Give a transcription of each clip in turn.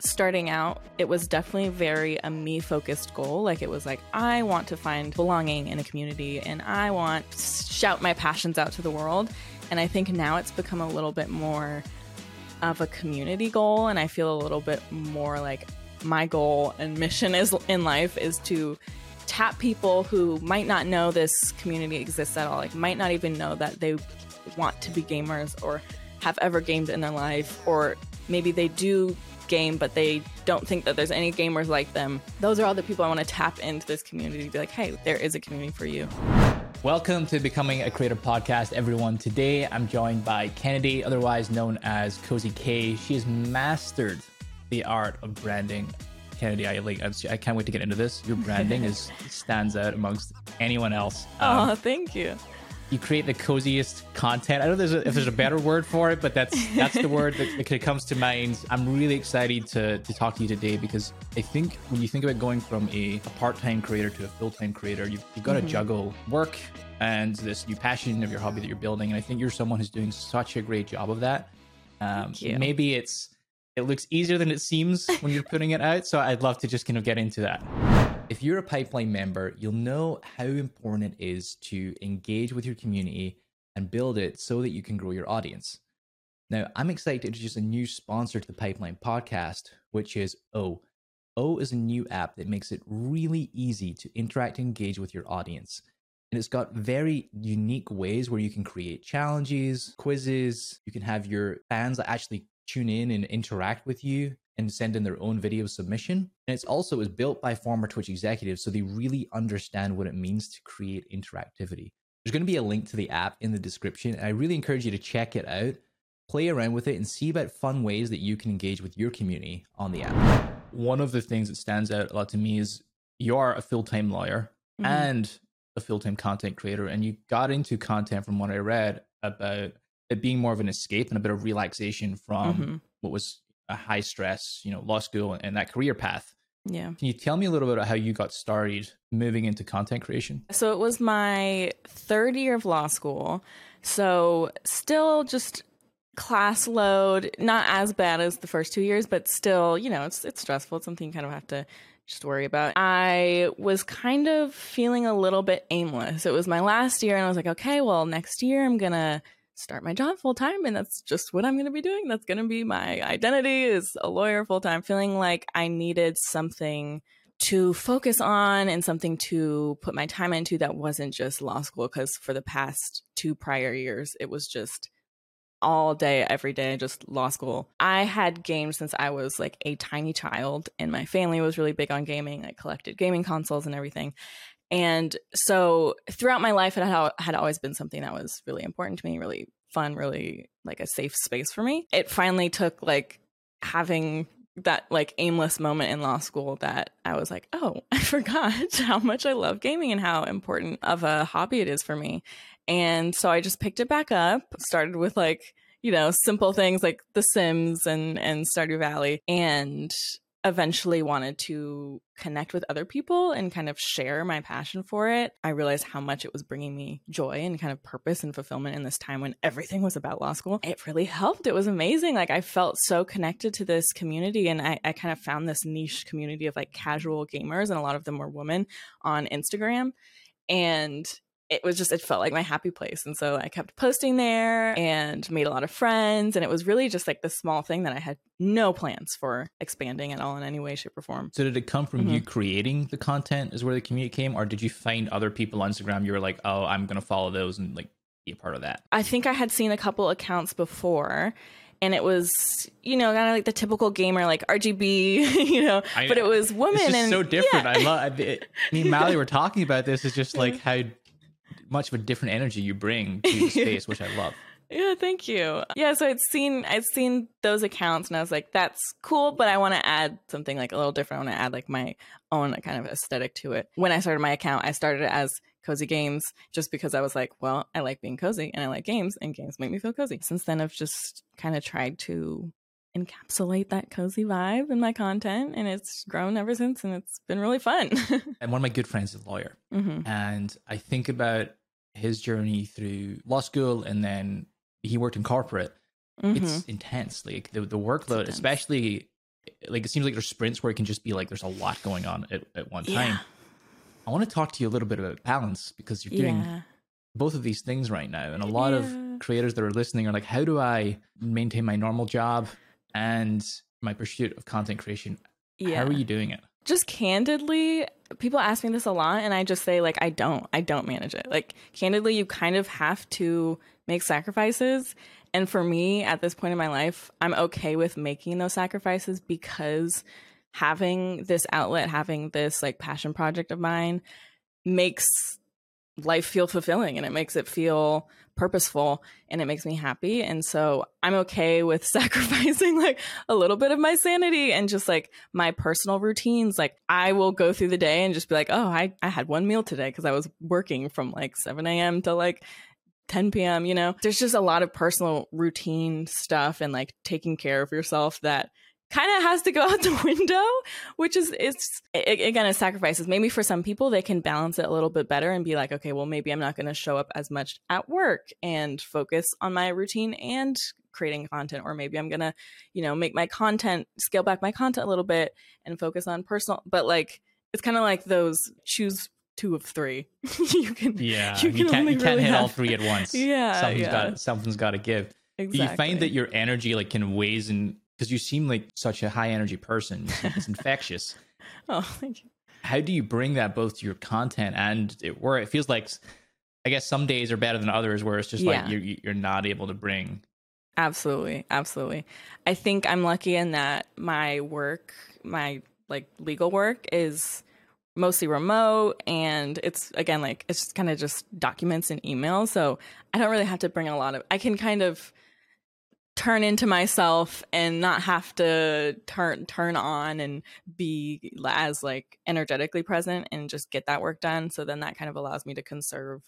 starting out, it was definitely very a me focused goal. Like it was like, I want to find belonging in a community and I want to shout my passions out to the world. And I think now it's become a little bit more of a community goal. And I feel a little bit more like my goal and mission is in life is to tap people who might not know this community exists at all, like might not even know that they want to be gamers or have ever gamed in their life, or maybe they do game, but they don't think that there's any gamers like them. Those are all the people I want to tap into this community to be like, hey, there is a community for you. Welcome to Becoming a Creator podcast, everyone. Today I'm joined by Kennedy, otherwise known as Cozy K. She has mastered the art of branding Kennedy, I like. I can't wait to get into this. Your branding is stands out amongst anyone else. Um, oh, thank you. You create the coziest content. I don't know if there's, a, if there's a better word for it, but that's that's the word that, that comes to mind. I'm really excited to to talk to you today because I think when you think about going from a, a part-time creator to a full-time creator, you've, you've got to mm-hmm. juggle work and this new passion of your hobby that you're building. And I think you're someone who's doing such a great job of that. Um, maybe it's it looks easier than it seems when you're putting it out. So I'd love to just kind of get into that. If you're a pipeline member, you'll know how important it is to engage with your community and build it so that you can grow your audience. Now, I'm excited to introduce a new sponsor to the Pipeline podcast, which is O. O is a new app that makes it really easy to interact and engage with your audience. And it's got very unique ways where you can create challenges, quizzes. You can have your fans actually tune in and interact with you and send in their own video submission. And it's also is built by former Twitch executives, so they really understand what it means to create interactivity. There's going to be a link to the app in the description, and I really encourage you to check it out, play around with it, and see about fun ways that you can engage with your community on the app. One of the things that stands out a lot to me is you are a full time lawyer mm-hmm. and a full time content creator, and you got into content from what I read about it being more of an escape and a bit of relaxation from mm-hmm. what was a high stress, you know, law school and that career path. Yeah. Can you tell me a little bit about how you got started moving into content creation? So it was my third year of law school. So still just class load, not as bad as the first two years, but still, you know, it's it's stressful. It's something you kind of have to just worry about. I was kind of feeling a little bit aimless. It was my last year and I was like, okay, well, next year I'm going to start my job full time and that's just what I'm going to be doing. That's going to be my identity is a lawyer full time. Feeling like I needed something to focus on and something to put my time into that wasn't just law school because for the past two prior years it was just all day every day just law school i had games since i was like a tiny child and my family was really big on gaming i collected gaming consoles and everything and so throughout my life, it had, had always been something that was really important to me, really fun, really like a safe space for me. It finally took like having that like aimless moment in law school that I was like, oh, I forgot how much I love gaming and how important of a hobby it is for me. And so I just picked it back up, started with like, you know, simple things like The Sims and and Stardew Valley and eventually wanted to connect with other people and kind of share my passion for it, I realized how much it was bringing me joy and kind of purpose and fulfillment in this time when everything was about law school. It really helped. It was amazing. Like I felt so connected to this community and I, I kind of found this niche community of like casual gamers and a lot of them were women on Instagram. And it was just it felt like my happy place. And so i kept posting there and made a lot of friends. And it was really just like the small thing that i had no plans for expanding at all in any way shape or form. So did it come from mm-hmm. you creating the content is where the community came? Or did you find other people on instagram you were like oh i'm gonna follow those and like be a part of that i think i had seen a couple accounts before and it was you know kind of like the typical gamer like RGB you know I, but it was women and so different. Yeah. I love i me and Mally were talking about this. Is just like how much of a different energy you bring to the space, which I love. Yeah, thank you. Yeah, so I'd seen I'd seen those accounts and I was like, that's cool, but I want to add something like a little different. I want to add like my own kind of aesthetic to it. When I started my account, I started it as cozy games just because I was like, well, I like being cozy and I like games and games make me feel cozy. Since then I've just kind of tried to encapsulate that cozy vibe in my content and it's grown ever since and it's been really fun. and one of my good friends is a lawyer. Mm-hmm. And I think about his journey through law school and then he worked in corporate. Mm-hmm. It's intense. Like the, the workload, especially like it seems like there's sprints where it can just be like there's a lot going on at, at one time. I want to talk to you a little bit about balance because you're doing Yeah. both of these things right now. And a lot Yeah. of creators that are listening are like, how do I maintain my normal job and my pursuit of content creation? Yeah. How are you doing it? just candidly, people ask me this a lot, and I just say, like, I don't. I don't manage it. Like, candidly, you kind of have to make sacrifices. And for me, at this point in my life, I'm okay with making those sacrifices because having this outlet, having this like passion project of mine makes life feel fulfilling and it makes it feel purposeful and it makes me happy. And so I'm okay with sacrificing like a little bit of my sanity and just like my personal routines. Like I will go through the day and just be like, oh, I, I had one meal today because I was working from like 7 a.m. to like 10 p.m. You know, there's just a lot of personal routine stuff and like taking care of yourself that kind of has to go out the window, which is it's a- again a sacrifices. Maybe for some people they can balance it a little bit better and be like, okay, well maybe I'm not going to show up as much at work and focus on my routine and creating content or maybe I'm going to, you know, make my content scale back my content a little bit and focus on personal but like it's kind of like those choose two of three. you can Yeah, you you, can can't only you can't really hit all have- three at once. Yeah, something's yeah. got something's got to give. exactly. You find that your energy like can weighs in because you seem like such a high energy person. It's infectious. Oh, thank you. How do you bring that both to your content and it where it feels like I guess some days are better than others where it's just Yeah. like you're you're not able to bring Absolutely, absolutely. I think I'm lucky in that my work, my like legal work is mostly remote and it's again like it's kind of just documents and emails so I don't really have to bring a lot of I can kind of turn into myself and not have to turn turn on and be as like energetically present and just get that work done so then that kind of allows me to conserve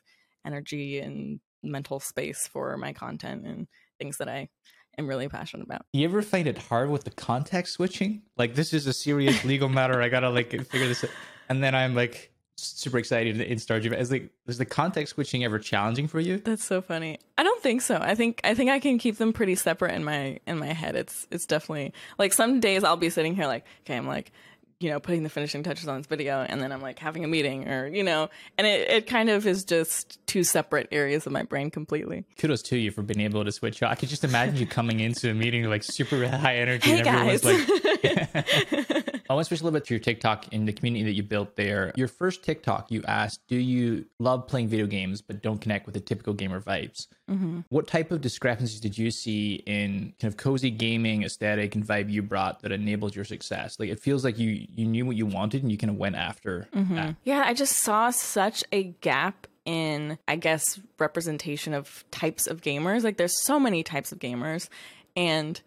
energy and mental space for my content and things that I am really passionate about. You ever find it hard with the context switching? Like this is a serious legal matter. I gotta like figure this out. And then I'm like super excited in Stardew. Is like is the context switching ever challenging for you? That's so funny. I don't think so. I think I think I can keep them pretty separate in my in my head. It's it's definitely like some days I'll be sitting here like, okay, I'm like, you know, putting the finishing touches on this video and then I'm like having a meeting or, you know, and it, it kind of is just two separate areas of my brain completely. Kudos to you for being able to switch. I could just imagine you coming into a meeting like super high energy Hey and everyone's guys. like I want to switch a little bit to your TikTok and the community that you built there. Your first TikTok, you asked, "Do you love playing video games but don't connect with the typical gamer vibes?" Mm-hmm. What type of discrepancies did you see in kind of cozy gaming aesthetic and vibe you brought that enabled your success? Like it feels like you you knew what you wanted and you kind of went after Mm-hmm. that. Yeah, I just saw such a gap in, I guess, representation of types of gamers. Like, there's so many types of gamers, and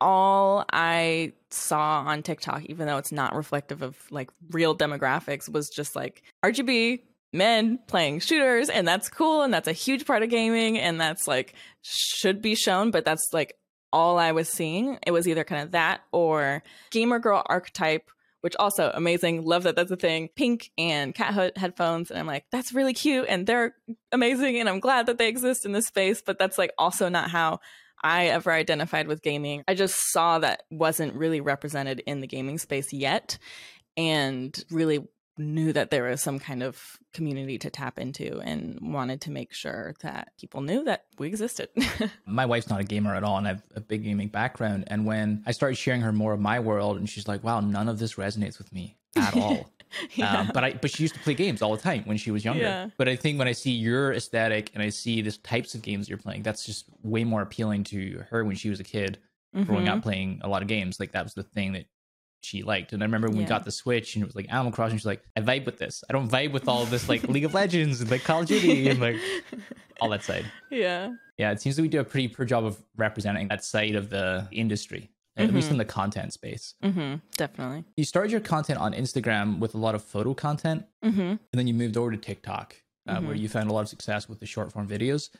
all I saw on TikTok, even though it's not reflective of like real demographics, was just like RGB men playing shooters, and that's cool, and that's a huge part of gaming, and that's like should be shown, but that's like all I was seeing. It was either kind of that or gamer girl archetype which also amazing. Love that that's a thing. Pink and cat hood headphones. And I'm like, that's really cute. And they're amazing. And I'm glad that they exist in this space. But that's like also not how I ever identified with gaming. I just saw that wasn't really represented in the gaming space yet. And really knew that there was some kind of community to tap into and wanted to make sure that people knew that we existed. My wife's not a gamer at all, and I have a big gaming background. And when I started sharing her more of my world, and she's like, "Wow, none of this resonates with me at all." Yeah. Um, but I but she used to play games all the time when she was younger. Yeah. But I think when I see your aesthetic and I see the types of games you're playing, that's just way more appealing to her when she was a kid, growing Mhm. up playing a lot of games. Like that was the thing that she liked. And I remember when we got the Switch and it was like Animal Crossing. She's like, I vibe with this. I don't vibe with all this like League of Legends and like Call of Duty and like all that side. yeah. Yeah, it seems that we do a pretty poor job of representing that side of the industry, at least in the content space. hmm Definitely. You started your content on Instagram with a lot of photo content, hmm and then you moved over to TikTok, uh, where you found a lot of success with the short form videos.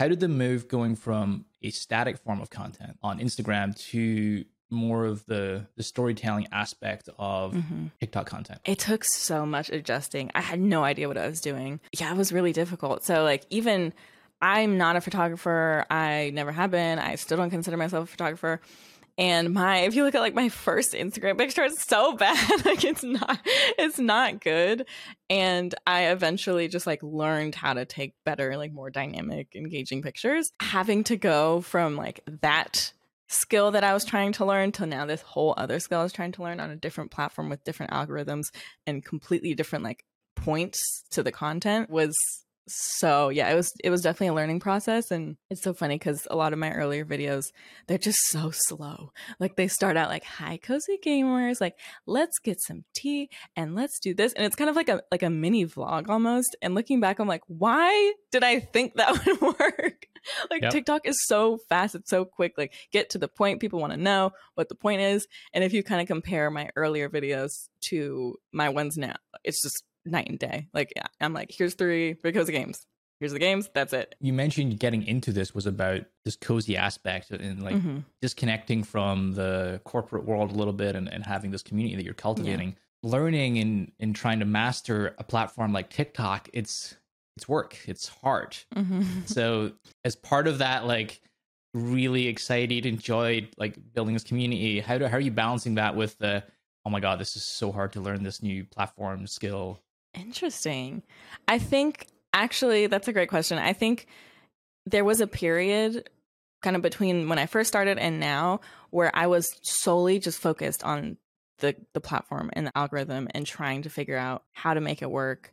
How did the move going from a static form of content on Instagram to more of the the storytelling aspect of TikTok content? It took so much adjusting. I had no idea what I was doing. Yeah, it was really difficult. So, like, even I'm not a photographer. I never have been. I still don't consider myself a photographer. And my if you look at like my first Instagram picture, it's so bad. like it's not it's not good. And I eventually just like learned how to take better, like more dynamic, engaging pictures. Having to go from like that skill that I was trying to learn till now this whole other skill I was trying to learn on a different platform with different algorithms and completely different like points to the content was so yeah it was it was definitely a learning process and it's so funny because a lot of my earlier videos they're just so slow like they start out like hi cozy gamers like let's get some tea and let's do this and it's kind of like a like a mini vlog almost and looking back i'm like why did i think that would work like yep. tiktok is so fast it's so quick like get to the point people want to know what the point is and if you kind of compare my earlier videos to my ones now it's just night and day. Like I'm like, here's three cozy games. Here's the games. That's it. You mentioned getting into this was about this cozy aspect and like mm-hmm. disconnecting from the corporate world a little bit and, and having this community that you're cultivating. Yeah. Learning and and trying to master a platform like TikTok, it's it's work. It's hard. Mm-hmm. so as part of that, like really excited, enjoyed like building this community. How do how are you balancing that with the oh my god, this is so hard to learn this new platform skill Interesting. I think actually that's a great question. I think there was a period kind of between when I first started and now where I was solely just focused on the the platform and the algorithm and trying to figure out how to make it work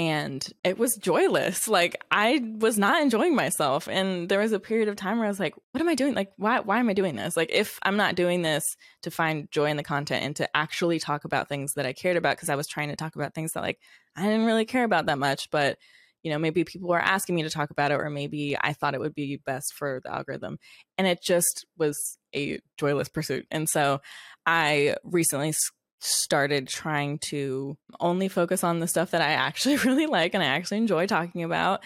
and it was joyless. Like I was not enjoying myself. And there was a period of time where I was like, what am I doing? Like, why why am I doing this? Like if I'm not doing this to find joy in the content and to actually talk about things that I cared about, because I was trying to talk about things that like I didn't really care about that much, but you know, maybe people were asking me to talk about it, or maybe I thought it would be best for the algorithm. And it just was a joyless pursuit. And so I recently started trying to only focus on the stuff that I actually really like and I actually enjoy talking about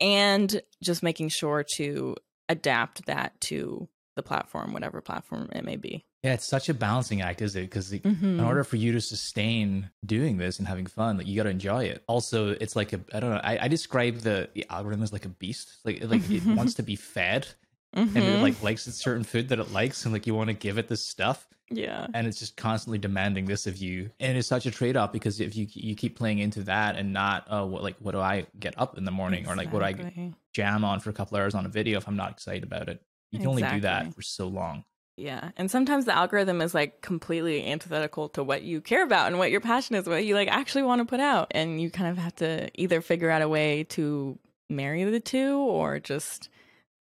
and just making sure to adapt that to the platform, whatever platform it may be. Yeah, it's such a balancing act, is it? Because mm-hmm. in order for you to sustain doing this and having fun, like you got to enjoy it. Also, it's like a I don't know. I, I describe the, the algorithm as like a beast. Like like it wants to be fed, mm-hmm. and it mm-hmm. like likes a certain food that it likes, and like you want to give it this stuff. Yeah. And it's just constantly demanding this of you. And it's such a trade off because if you you keep playing into that and not, oh, what, like, what do I get up in the morning? Exactly. Or like, what do I jam on for a couple hours on a video if I'm not excited about it? You can exactly. only do that for so long. Yeah. And sometimes the algorithm is like completely antithetical to what you care about and what your passion is, what you like actually want to put out. And you kind of have to either figure out a way to marry the two or just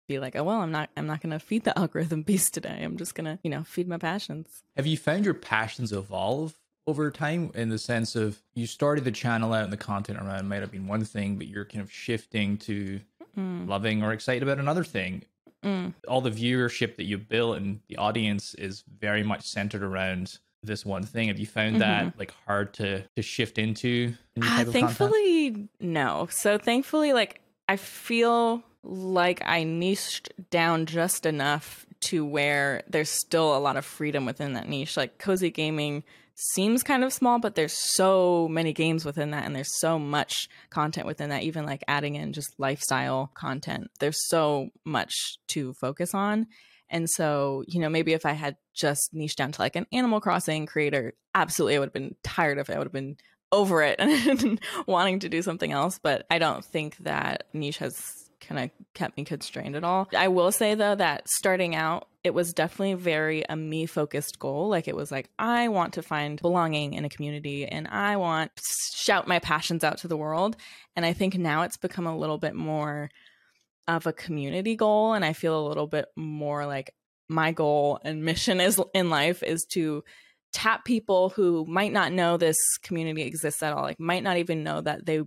be like, oh well, I'm not I'm not gonna feed the algorithm beast today. I'm just gonna, you know, feed my passions. Have you found your passions evolve over time in the sense of you started the channel out and the content around might have been one thing, but you're kind of shifting to mm. loving or excited about another thing. Mm. All the viewership that you built and the audience is very much centered around this one thing. Have you found mm-hmm. that like hard to to shift into? Uh, thankfully, no. So thankfully, like I feel like I niched down just enough to where there's still a lot of freedom within that niche. Like cozy gaming seems kind of small, but there's so many games within that, and there's so much content within that, even like adding in just lifestyle content. There's so much to focus on. And so, you know, maybe if I had just niched down to like an Animal Crossing creator, absolutely, I would have been tired of it. I would have been over it and wanting to do something else. But I don't think that niche has kind of kept me constrained at all. I will say though that starting out, it was definitely very a me focused goal. Like it was like, I want to find belonging in a community and I want shout my passions out to the world. And I think now it's become a little bit more of a community goal. And I feel a little bit more like my goal and mission is in life is to tap people who might not know this community exists at all, like might not even know that they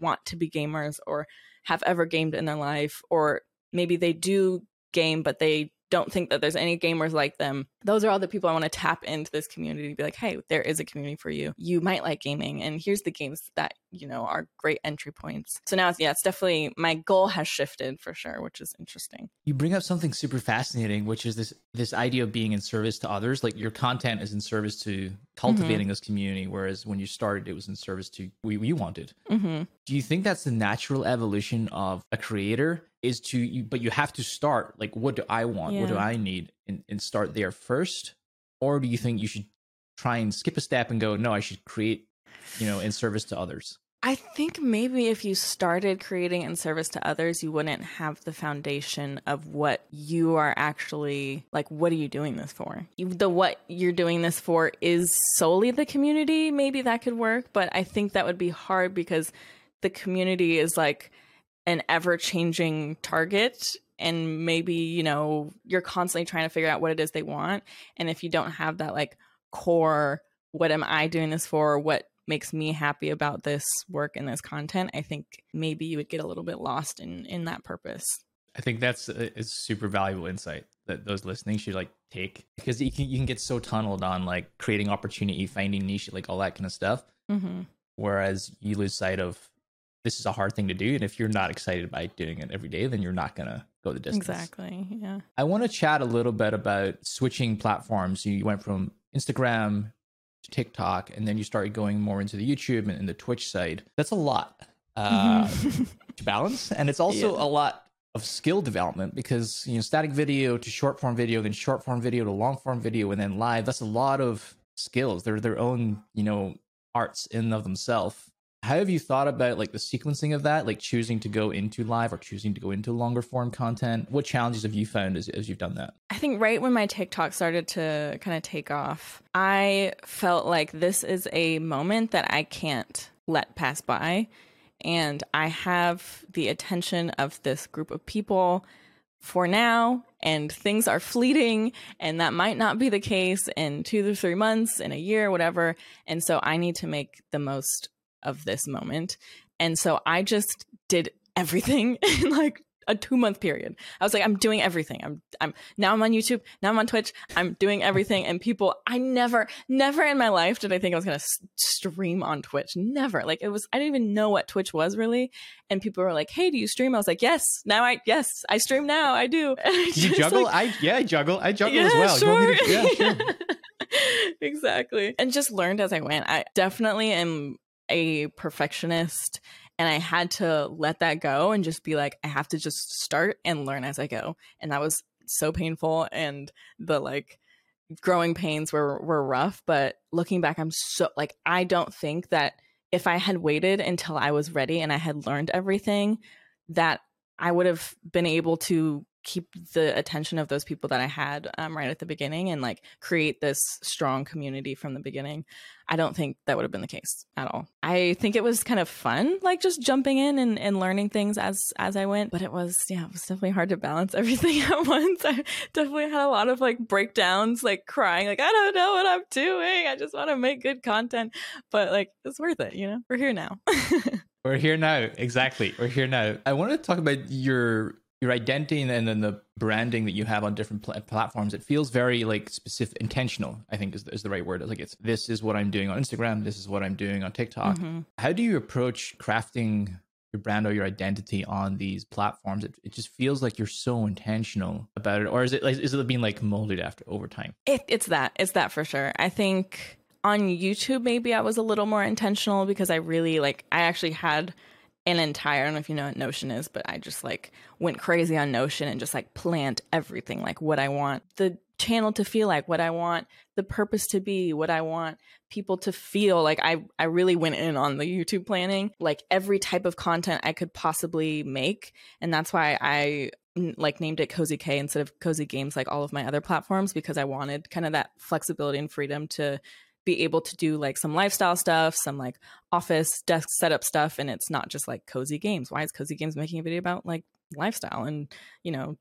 want to be gamers or have ever gamed in their life, or maybe they do game, but they don't think that there's any gamers like them. Those are all the people I want to tap into this community to be like, hey, there is a community for you. You might like gaming, and here's the games that, you know, are great entry points. So now, yeah, it's definitely my goal has shifted for sure, which is interesting. You bring up something super fascinating, which is this this idea of being in service to others. Like your content is in service to cultivating mm-hmm. this community, whereas when you started, it was in service to we we wanted. Mm-hmm. Do you think that's the natural evolution of a creator? is to you but you have to start like what do i want yeah. what do i need and, and start there first? Or do you think you should try and skip a step and go, no, I should create, you know, in service to others? I think maybe if you started creating in service to others, you wouldn't have the foundation of what you are actually like. What are you doing this for? You, the what you're doing this for is solely the community. Maybe that could work, but I think that would be hard because the community is like an ever changing target. And maybe, you know, you're constantly trying to figure out what it is they want. And if you don't have that like core, what am I doing this for? What makes me happy about this work and this content, I think maybe you would get a little bit lost in in that purpose. I think that's a, super valuable insight that those listening should like take because you can you can get so tunneled on like creating opportunity, finding niche, like all that kind of stuff. Mm-hmm. Whereas you lose sight of this is a hard thing to do, and if you're not excited by doing it every day, then you're not gonna go the distance. Exactly. Yeah. I want to chat a little bit about switching platforms. You went from Instagram to TikTok, and then you started going more into the YouTube and, and the Twitch side. That's a lot uh, to balance, and it's also Yeah. a lot of skill development because you know static video to short form video, then short form video to long form video, and then live. That's a lot of skills. They're their own you know arts in of themselves. How have you thought about like the sequencing of that, like choosing to go into live or choosing to go into longer form content? What challenges have you found as, as you've done that? I think right when my TikTok started to kind of take off, I felt like this is a moment that I can't let pass by. And I have the attention of this group of people for now, and things are fleeting, and that might not be the case in two to three months, in a year, whatever. And so I need to make the most of this moment. And so I just did everything in like a two month period. I was like, I'm doing everything. I'm, I'm now I'm on YouTube. Now I'm on Twitch. I'm doing everything. And people, I never, never in my life did I think I was gonna s- stream on Twitch. Never. Like it was, I didn't even know what Twitch was really. And people were like, Hey, do you stream? I was like, Yes. Now I, yes, I stream now. I do. I you juggle? like, I yeah, I juggle. I juggle yeah, as well. You want me Sure. to- yeah, sure. exactly. And just learned as I went. I definitely am a perfectionist and I had to let that go and just be like, I have to just start and learn as I go. And that was so painful and the like growing pains were were rough, but looking back I'm so like I don't think that if I had waited until I was ready and I had learned everything that I would have been able to keep the attention of those people that I had um, right at the beginning and like create this strong community from the beginning. I don't think that would have been the case at all. I think it was kind of fun, like just jumping in and, and learning things as as I went. But it was yeah, it was definitely hard to balance everything at once. I definitely had a lot of like breakdowns, like crying, like I don't know what I'm doing. I just want to make good content, but like it's worth it. You know, we're here now. We're here now. Exactly. We're here now. I wanted to talk about your your identity and then the branding that you have on different pl- platforms. It feels very like specific, intentional. I think is, is the right word. Like it's this is what I'm doing on Instagram. This is what I'm doing on TikTok. Mhm. How do you approach crafting your brand or your identity on these platforms? It, it just feels like you're so intentional about it, or is it like is it being like molded after over time? It, it's that. It's that for sure. I think on YouTube, maybe I was a little more intentional because I really like, I actually had an entire, I don't know if you know what Notion is, but I just like went crazy on Notion and just like planned everything, like what I want the channel to feel like, what I want the purpose to be, what I want people to feel. Like I, I really went in on the YouTube planning, like every type of content I could possibly make. And that's why I like named it cozy k instead of cozy games like all of my other platforms because i wanted kind of that flexibility and freedom to be able to do like some lifestyle stuff some like office desk setup stuff and it's not just like cozy games why is cozy games making a video about like lifestyle and you know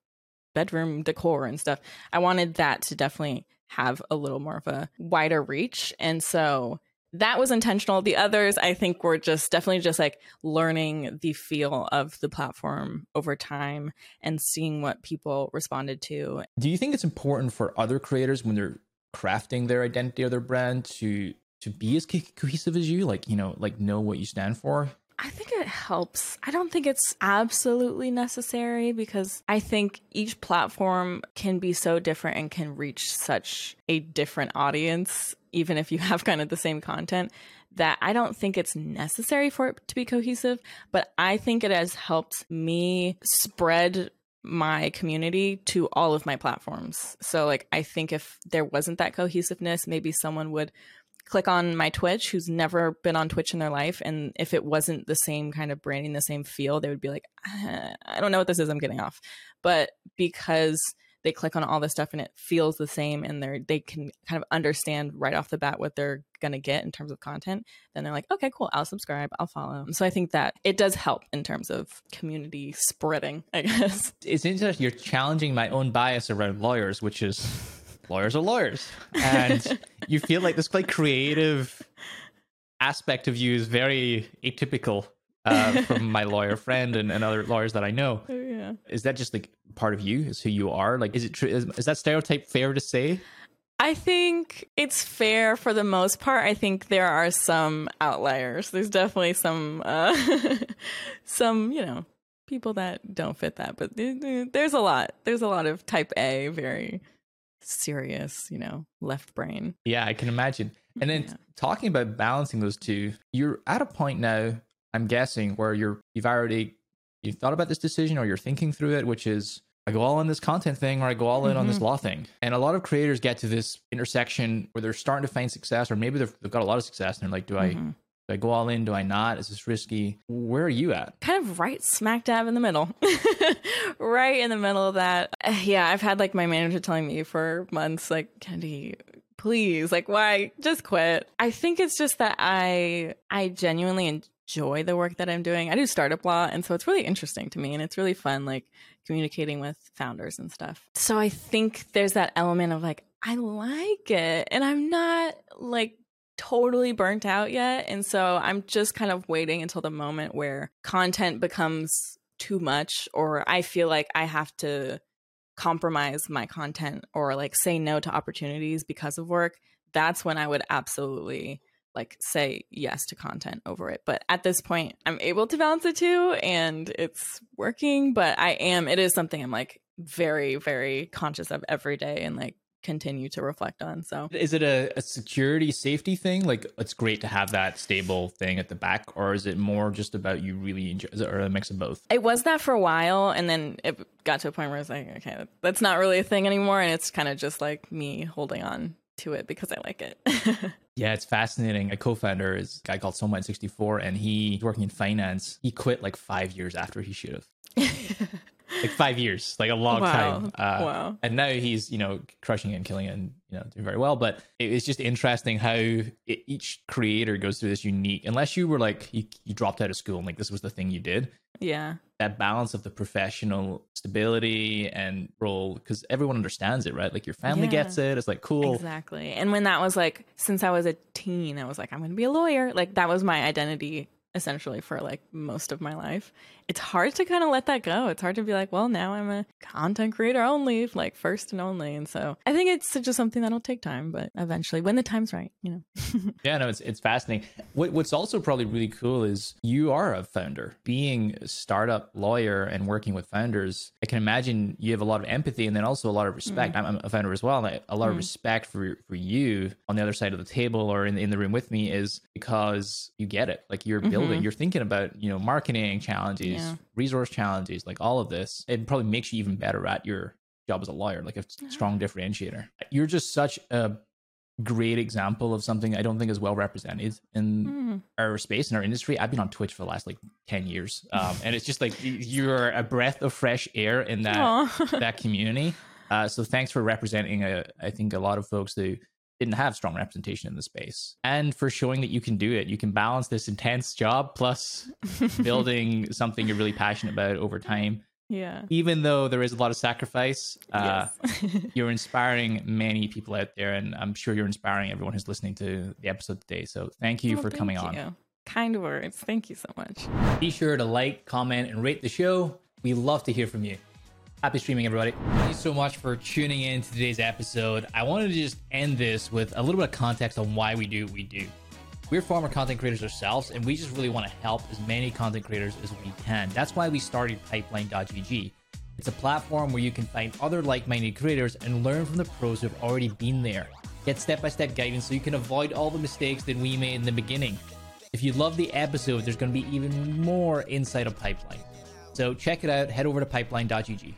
bedroom decor and stuff i wanted that to definitely have a little more of a wider reach and so that was intentional. The others, I think, were just definitely just like learning the feel of the platform over time and seeing what people responded to. Do you think it's important for other creators when they're crafting their identity or their brand to to be as co- cohesive as you? Like you know, like know what you stand for. I think it helps. I don't think it's absolutely necessary because I think each platform can be so different and can reach such a different audience, even if you have kind of the same content, that I don't think it's necessary for it to be cohesive. But I think it has helped me spread my community to all of my platforms. So like I think if there wasn't that cohesiveness, maybe someone would click on my Twitch who's never been on Twitch in their life and if it wasn't the same kind of branding, the same feel, they would be like, ah, I don't know what this is, I'm getting off. But because they click on all this stuff and it feels the same and they're they can kind of understand right off the bat what they're gonna get in terms of content then they're like okay cool i'll subscribe i'll follow. So i think that it does help in terms of community spreading i guess. It's interesting you're challenging my own bias around lawyers which is lawyers are lawyers. And you feel like this like creative aspect of you is very atypical uh, from my lawyer friend and, and other lawyers that I know. Oh, yeah. Is that just like part of you? Is who you are? Like, is it true? Is, is that stereotype fair to say? I think it's fair for the most part. I think there are some outliers. There's definitely some, uh, some, you know, people that don't fit that, but there's a lot. There's a lot of type A, very serious, you know, left brain. Yeah, I can imagine. And then yeah. talking about balancing those two, you're at a point now I'm guessing where you're you've already you've thought about this decision or you're thinking through it, which is I go all in this content thing or I go all in mm-hmm. on this mm-hmm. law thing. And a lot of creators get to this intersection where they're starting to find success, or maybe they've, they've got a lot of success and they're like, do I mm-hmm. do I go all in? Do I not? Is this risky? Where are you at? Kind of right smack dab in the middle. right in the middle of that. Yeah, I've had like my manager telling me for months, like, Candy, please, like, why? Just quit. I think it's just that I I genuinely enjoy the work that I'm doing. I do startup law, and so it's really interesting to me, and it's really fun, like communicating with founders and stuff. So I think there's that element of like I like it, and I'm not like totally burnt out yet, and so I'm just kind of waiting until the moment where content becomes too much, or I feel like I have to compromise my content or like say no to opportunities because of work. That's when I would absolutely like say yes to content over it. But at this point, I'm able to balance the two and it's working. But I am, it is something I'm like very, very conscious of every day and like continue to reflect on. So, is it a, a, security safety thing? Like, it's great to have that stable thing at the back, or is it more just about you really enjoy, it, or a mix of both? It was that for a while, and then it got to a point where I was like, okay, that's not really a thing anymore, and it's kind of just like me holding on to it because I like it. yeah, it's fascinating. A co-founder is a guy called Somewhat64, and he's working in finance. He quit like five years after he should have. like five years, like a long wow. time. Uh, wow. And now he's, you know, crushing it and killing it and, you know, doing very well. But it, it's just interesting how it, each creator goes through this unique, unless you were like, you, you dropped out of school and like this was the thing you did. Yeah. That balance of the professional stability and role, because everyone understands it, right? Like your family yeah. gets it. It's like, cool. Exactly. And when that was like, since I was a teen, I was like, I'm going to be a lawyer. Like that was my identity essentially for like most of my life. It's hard to kind of let that go. It's hard to be like, well, now I'm a content creator only, like first and only. And so I think it's just something that'll take time, but eventually when the time's right, you know. yeah, no, it's it's fascinating. What, what's also probably really cool is you are a founder. Being a startup lawyer and working with founders, I can imagine you have a lot of empathy and then also a lot of respect. Mm. I'm, I'm, a founder as well, and a lot mm. of respect for for you on the other side of the table or in, in the room with me is because you get it. Like you're building building, mm-hmm. you're thinking about, you know, marketing challenges, yeah. resource challenges, like all of this. It probably makes you even better at your job as a lawyer, like a strong differentiator. You're just such a great example of something I don't think is well represented in mm. our space in our industry. I've been on Twitch for the last like 10 years. Um, and it's just like you're a breath of fresh air in that that community. Uh, so thanks for representing a, uh, I think a lot of folks who didn't have strong representation in the space. And for showing that you can do it you can balance this intense job plus building something you're really passionate about over time. Yeah. Even though there is a lot of sacrifice uh, yes. you're inspiring many people out there and i'm sure you're inspiring everyone who's listening to the episode today. So thank you for thank coming you. on kind words. Thank you so much. Be sure to like comment and rate the show. We love to hear from you Happy streaming, everybody. Thank you so much for tuning in to today's episode. I wanted to just end this with a little bit of context on why we do what we do. We're former content creators ourselves, and we just really want to help as many content creators as we can. That's why we started Pipeline.gg. It's a platform where you can find other like minded creators and learn from the pros who have already been there. Get step by step guidance so you can avoid all the mistakes that we made in the beginning. If you love the episode, there's going to be even more inside of Pipeline. So check it out, head over to pipeline.gg.